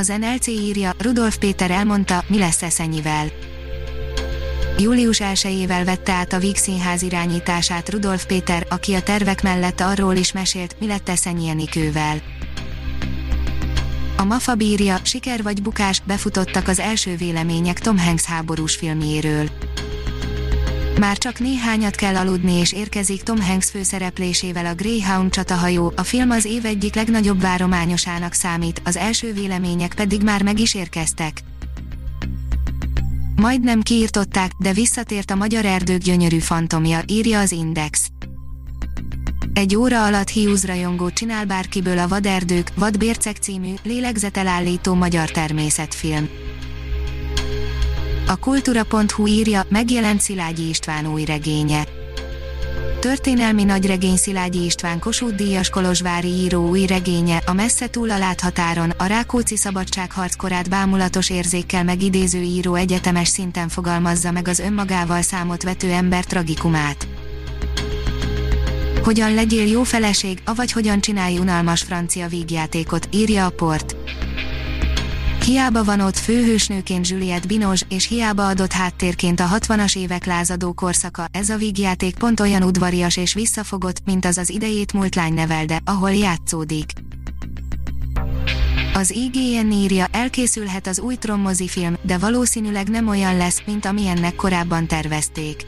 Az NLC írja, Rudolf Péter elmondta, mi lesz Eszenyivel. Július 1-ével vette át a Víg Színház irányítását Rudolf Péter, aki a tervek mellett arról is mesélt, mi lett Eszenyi Enikővel. A Mafa bírja, siker vagy bukás, befutottak az első vélemények Tom Hanks háborús filmjéről. Már csak néhányat kell aludni és érkezik Tom Hanks főszereplésével a Greyhound csatahajó, a film az év egyik legnagyobb várományosának számít, az első vélemények pedig már meg is érkeztek. Majdnem kiirtották, de visszatért a magyar erdők gyönyörű fantomja, írja az Index. Egy óra alatt Hughes rajongó csinál bárkiből a Vaderdők, Vadbércek című, lélegzetelállító magyar természetfilm. A kultúra.hu írja, megjelent Szilágyi István új regénye. Történelmi nagyregény Szilágyi István Kossuth Díjas Kolozsvári író új regénye, a messze túl a láthatáron, a Rákóczi szabadságharc korát bámulatos érzékkel megidéző író egyetemes szinten fogalmazza meg az önmagával számot vető ember tragikumát. Hogyan legyél jó feleség, avagy hogyan csinálj unalmas francia vígjátékot, írja a port. Hiába van ott főhősnőként Juliette Binoche, és hiába adott háttérként a 60-as évek lázadó korszaka, ez a vígjáték pont olyan udvarias és visszafogott, mint az az idejét múlt lány nevelde, ahol játszódik. Az IGN írja, elkészülhet az új trommozi film, de valószínűleg nem olyan lesz, mint amilyennek korábban tervezték.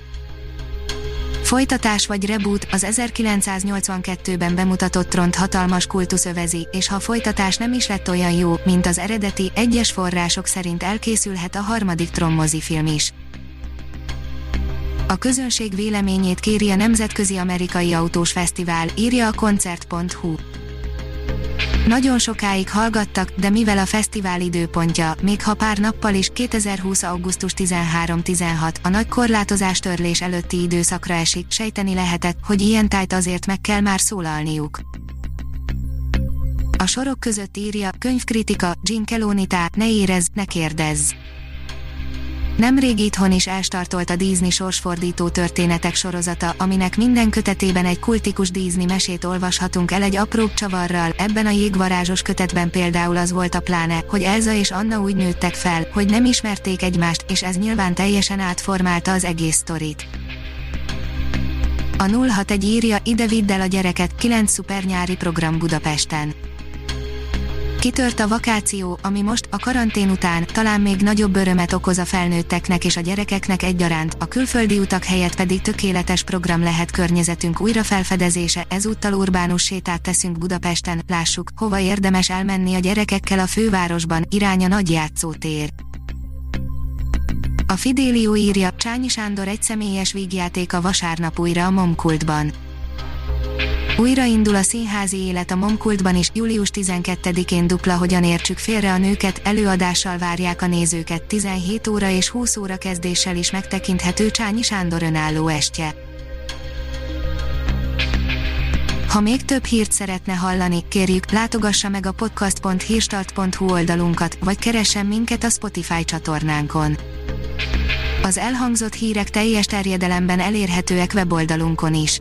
Folytatás vagy reboot, az 1982-ben bemutatott tront hatalmas kultusz övezi, és ha a folytatás nem is lett olyan jó, mint az eredeti, egyes források szerint elkészülhet a harmadik Tron film is. A közönség véleményét kéri a Nemzetközi Amerikai Autós Fesztivál, írja a koncert.hu. Nagyon sokáig hallgattak, de mivel a fesztivál időpontja, még ha pár nappal is 2020. augusztus 13-16 a nagy korlátozás törlés előtti időszakra esik, sejteni lehetett, hogy ilyen tájt azért meg kell már szólalniuk. A sorok között írja, könyvkritika, Jim Kelonitá, ne érezz, ne kérdezz. Nemrég itthon is elstartolt a Disney sorsfordító történetek sorozata, aminek minden kötetében egy kultikus Disney mesét olvashatunk el egy apróbb csavarral, ebben a jégvarázsos kötetben például az volt a pláne, hogy Elza és Anna úgy nőttek fel, hogy nem ismerték egymást, és ez nyilván teljesen átformálta az egész sztorit. A 061 írja, ide vidd el a gyereket, 9 szuper nyári program Budapesten Kitört a vakáció, ami most, a karantén után, talán még nagyobb örömet okoz a felnőtteknek és a gyerekeknek egyaránt, a külföldi utak helyett pedig tökéletes program lehet környezetünk újrafelfedezése, ezúttal urbánus sétát teszünk Budapesten, lássuk, hova érdemes elmenni a gyerekekkel a fővárosban, irány a nagy játszótér. A Fidélió írja, Csányi Sándor egy személyes vígjáték a vasárnap újra a Momkultban. Újraindul a színházi élet a Momkultban is, július 12-én dupla Hogyan értsük félre a nőket, előadással várják a nézőket 17 óra és 20 óra kezdéssel is megtekinthető Csányi Sándor önálló estje. Ha még több hírt szeretne hallani, kérjük, látogassa meg a podcast.hírstart.hu oldalunkat, vagy keressen minket a Spotify csatornánkon. Az elhangzott hírek teljes terjedelemben elérhetőek weboldalunkon is.